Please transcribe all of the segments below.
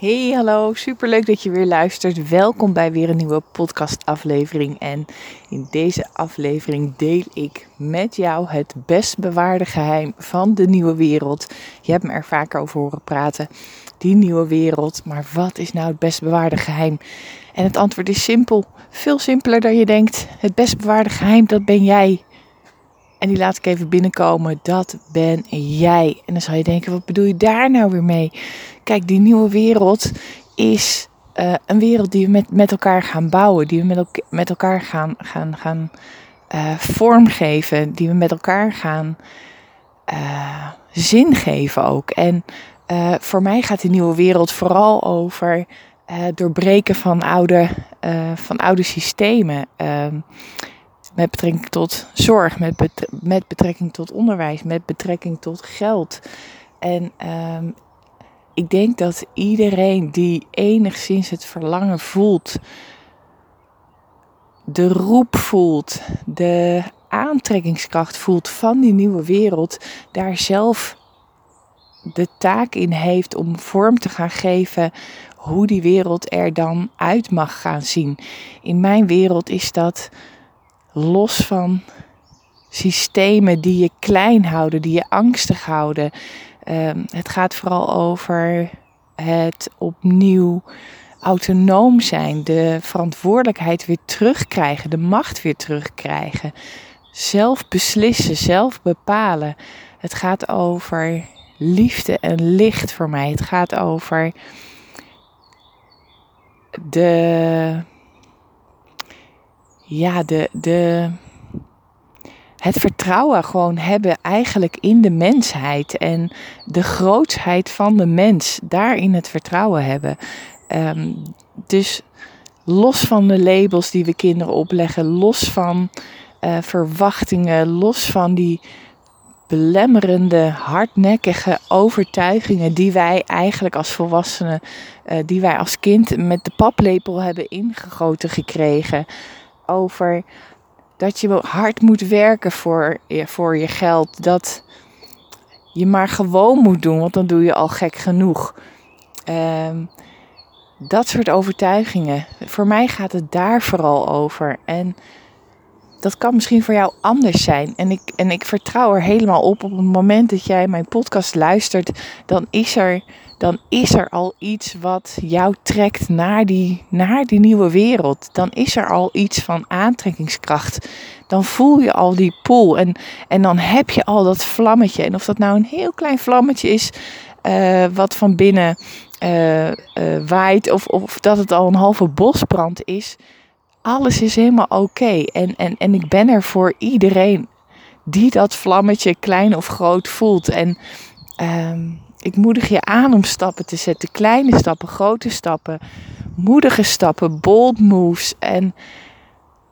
Hey, hallo. Superleuk dat je weer luistert. Welkom bij weer een nieuwe podcastaflevering. En in deze aflevering deel ik met jou het best bewaarde geheim van de nieuwe wereld. Je hebt me er vaker over horen praten. Die nieuwe wereld. Maar wat is nou het best bewaarde geheim? En het antwoord is simpel. Veel simpeler dan je denkt. Het best bewaarde geheim, dat ben jij. En die laat ik even binnenkomen. Dat ben jij. En dan zal je denken, wat bedoel je daar nou weer mee? Kijk, die nieuwe wereld is uh, een wereld die we met, met elkaar gaan bouwen. Die we met, met elkaar gaan, gaan, gaan uh, vormgeven. Die we met elkaar gaan uh, zin geven ook. En voor mij gaat die nieuwe wereld vooral over doorbreken van oude, van oude systemen ehm, met betrekking tot zorg, met, met betrekking tot onderwijs, met betrekking tot geld. En um, ik denk dat iedereen die enigszins het verlangen voelt, de roep voelt, de aantrekkingskracht voelt van die nieuwe wereld, daar zelf de taak in heeft om vorm te gaan geven hoe die wereld er dan uit mag gaan zien. In mijn wereld is dat los van systemen die je klein houden, die je angstig houden. Um, het gaat vooral over het opnieuw autonoom zijn, de verantwoordelijkheid weer terugkrijgen, de macht weer terugkrijgen. Zelf beslissen, zelf bepalen. Het gaat over liefde en licht voor mij. Het gaat over de ja, de, de, het vertrouwen gewoon hebben eigenlijk in de mensheid en de grootsheid van de mens, daarin het vertrouwen hebben. Um, dus los van de labels die we kinderen opleggen, los van uh, verwachtingen, los van die belemmerende, hardnekkige overtuigingen die wij eigenlijk als volwassenen, uh, die wij als kind met de paplepel hebben ingegoten gekregen over dat je hard moet werken voor, voor je geld. Dat je maar gewoon moet doen, want dan doe je al gek genoeg. Um, dat soort overtuigingen. Voor mij gaat het daar vooral over. En dat kan misschien voor jou anders zijn. En ik, en ik vertrouw er helemaal op. Op het moment dat jij mijn podcast luistert, dan is er dan is er al iets wat jou trekt naar die, naar die nieuwe wereld. Dan is er al iets van aantrekkingskracht. Dan voel je al die pool en, en dan heb je al dat vlammetje. En of dat nou een heel klein vlammetje is, uh, wat van binnen uh, uh, waait, of, of dat het al een halve bosbrand is. Alles is helemaal oké. En, en, en ik ben er voor iedereen die dat vlammetje klein of groot voelt. En ehm, ik moedig je aan om stappen te zetten. Kleine stappen, grote stappen, moedige stappen, bold moves. En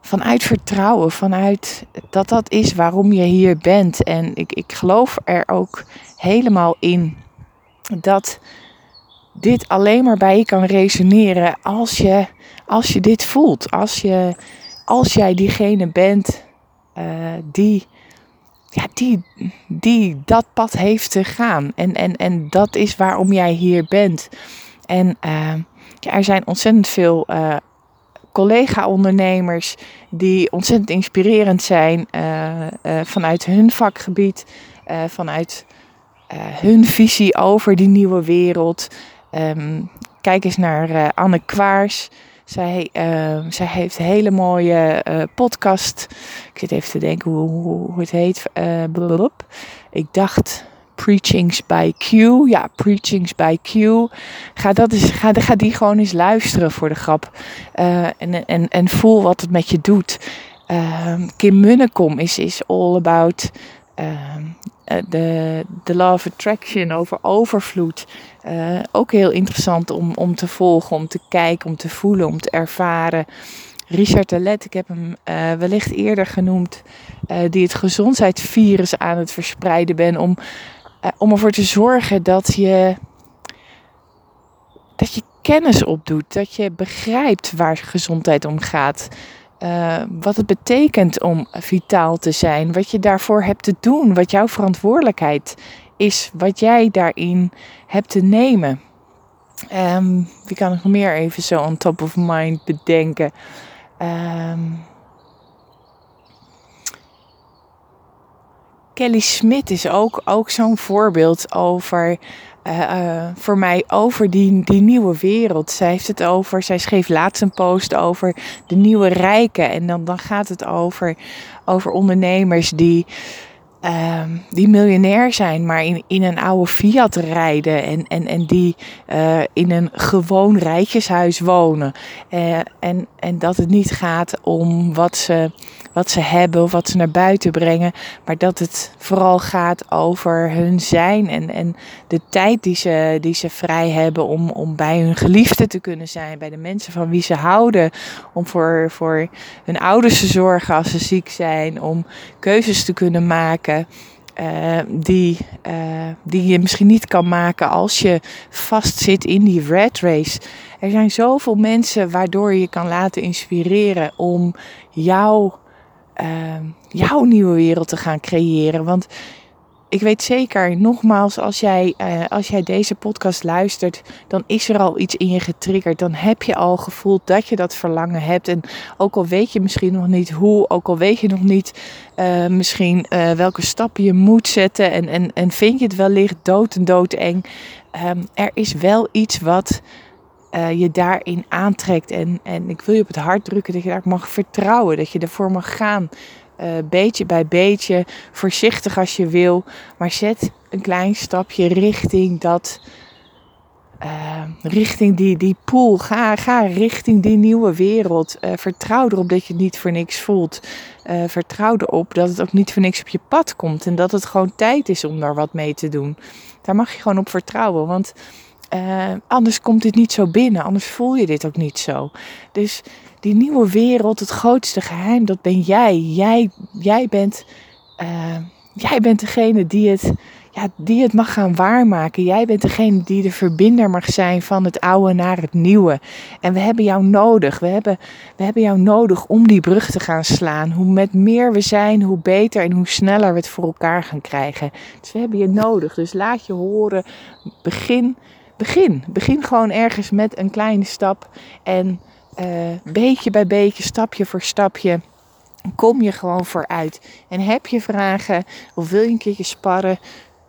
vanuit vertrouwen, vanuit dat dat is waarom je hier bent. En ik, ik geloof er ook helemaal in dat dit alleen maar bij je kan resoneren als je, als je dit voelt. Als, je, als jij diegene bent uh, die ja, die, die dat pad heeft te gaan. En, en, en dat is waarom jij hier bent. En uh, ja, er zijn ontzettend veel uh, collega-ondernemers die ontzettend inspirerend zijn vanuit hun vakgebied, vanuit hun visie over die nieuwe wereld. Um, kijk eens naar Anne Kwaars. Zij, uh, zij heeft een hele mooie uh, podcast. Ik zit even te denken hoe, hoe het heet. Uh, ik dacht Preachings by Q. Ja, Preachings by Q. Ga, dat eens, ga, ga die gewoon eens luisteren voor de grap. En, en, en voel wat het met je doet. Ehm, Kim Munnekom is, is all about ehm, de, de law of attraction over overvloed. Uh, ook heel interessant om, om te volgen, om te kijken, om te voelen, om te ervaren. Richard Telet, ik heb hem uh, wellicht eerder genoemd, die het gezondheidsvirus aan het verspreiden ben om, om ervoor te zorgen dat je, dat je kennis opdoet, dat je begrijpt waar gezondheid om gaat. Wat het betekent om vitaal te zijn, wat je daarvoor hebt te doen, wat jouw verantwoordelijkheid is wat jij daarin hebt te nemen. Ehm, wie kan nog meer even zo on top of mind bedenken? Ehm, Kelly Smit is ook, ook zo'n voorbeeld over, uh, voor mij over die, die nieuwe wereld. Zij heeft het over, zij schreef laatst een post over de nieuwe rijken. En dan, dan gaat het over, over ondernemers die Ehm, die miljonair zijn, maar in, in een oude Fiat rijden en, en, en die uh, in een gewoon rijtjeshuis wonen. En, en dat het niet gaat om wat ze, wat ze hebben of wat ze naar buiten brengen, maar dat het vooral gaat over hun zijn en, en de tijd die ze, die ze vrij hebben om, om bij hun geliefden te kunnen zijn, bij de mensen van wie ze houden, om voor, voor hun ouders te zorgen als ze ziek zijn, om keuzes te kunnen maken uh, die, uh, die je misschien niet kan maken als je vastzit in die red race. Er zijn zoveel mensen waardoor je kan laten inspireren om jouw, uh, jouw nieuwe wereld te gaan creëren. Want ik weet zeker, nogmaals, als jij, uh, als jij deze podcast luistert, dan is er al iets in je getriggerd. Dan heb je al gevoeld dat je dat verlangen hebt. En ook al weet je misschien nog niet hoe, ook al weet je nog niet uh, misschien uh, welke stappen je moet zetten. En, en, en vind je het wellicht dood en doodeng. Um, er is wel iets wat je daarin aantrekt. En, en ik wil je op het hart drukken dat je daar mag vertrouwen. Dat je ervoor mag gaan. Uh, beetje bij beetje, voorzichtig als je wil, maar zet een klein stapje richting dat, uh, richting die, die pool. Ga, ga richting die nieuwe wereld. Vertrouw erop dat je het niet voor niks voelt. vertrouw erop dat het ook niet voor niks op je pad komt en dat het gewoon tijd is om daar wat mee te doen. Daar mag je gewoon op vertrouwen, want anders komt dit niet zo binnen, anders voel je dit ook niet zo. Dus die nieuwe wereld, het grootste geheim, dat ben jij. Jij, jij, bent, uh, jij bent degene die het, ja, die het mag gaan waarmaken. Jij bent degene die de verbinder mag zijn van het oude naar het nieuwe. En we hebben jou nodig. We hebben, we hebben jou nodig om die brug te gaan slaan. Hoe met meer we zijn, hoe beter en hoe sneller we het voor elkaar gaan krijgen. Dus we hebben je nodig. Dus laat je horen. Begin. Begin. Begin gewoon ergens met een kleine stap. En uh, beetje bij beetje, stapje voor stapje, kom je gewoon vooruit. En heb je vragen of wil je een keertje sparren,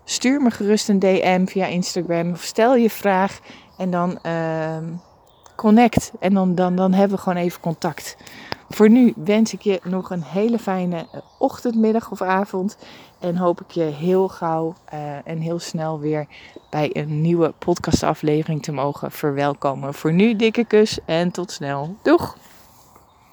stuur me gerust een DM via Instagram of stel je vraag en dan uh, connect. En dan, dan, dan hebben we gewoon even contact. Voor nu wens ik je nog een hele fijne eh, ochtend, middag of avond. En hoop ik je heel gauw uh, en heel snel weer bij een nieuwe podcastaflevering te mogen verwelkomen. Voor nu dikke kus en tot snel. Doeg!